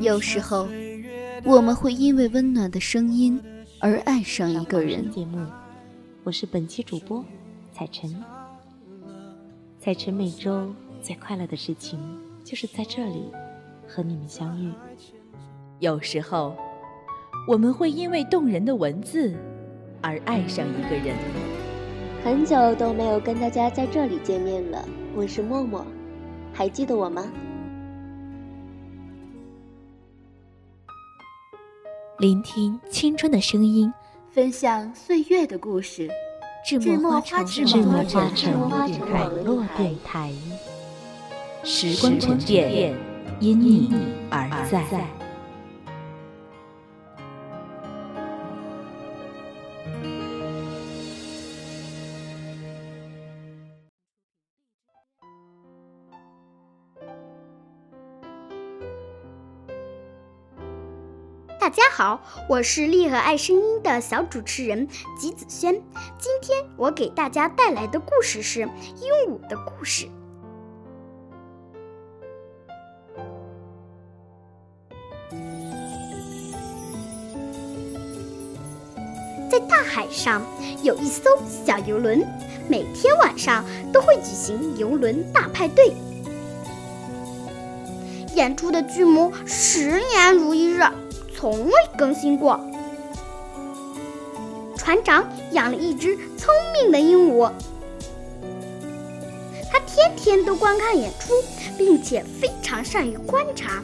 有时候，我们会因为温暖的声音而爱上一个人。节目，我是本期主播彩晨。彩晨每周最快乐的事情，就是在这里和你们相遇。有时候，我们会因为动人的文字而爱上一个人。很久都没有跟大家在这里见面了，我是默默，还记得我吗？聆听青春的声音，分享岁月的故事。智墨花城网络电台，时光沉淀，因你而在。大家好，我是丽和爱声音的小主持人吉子轩。今天我给大家带来的故事是鹦鹉的故事。在大海上有一艘小游轮，每天晚上都会举行游轮大派对，演出的剧目十年如一日。从未更新过。船长养了一只聪明的鹦鹉，他天天都观看演出，并且非常善于观察。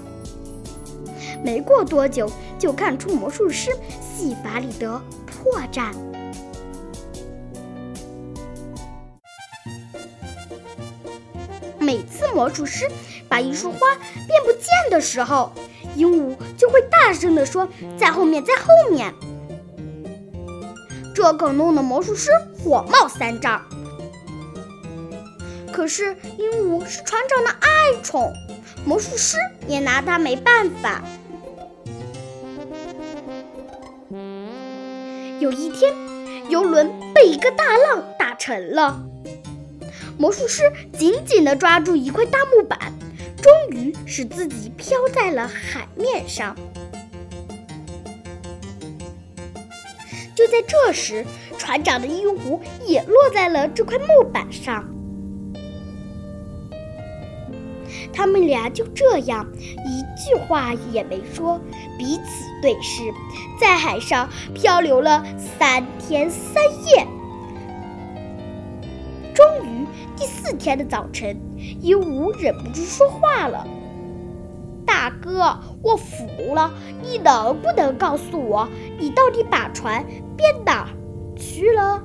没过多久，就看出魔术师戏法里的破绽。每次魔术师把一束花变不见的时候，鹦鹉就会大声地说：“在后面，在后面。”这可弄得魔术师火冒三丈。可是鹦鹉是船长的爱宠，魔术师也拿它没办法。有一天，游轮被一个大浪打沉了，魔术师紧紧地抓住一块大木板。终于使自己飘在了海面上。就在这时，船长的鹦鹉也落在了这块木板上。他们俩就这样一句话也没说，彼此对视，在海上漂流了三天三夜。终于，第四天的早晨。鹦鹉忍不住说话了：“大哥，我服了，你能不能告诉我，你到底把船变哪去了？”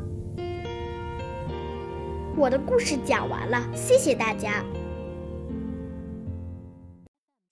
我的故事讲完了，谢谢大家。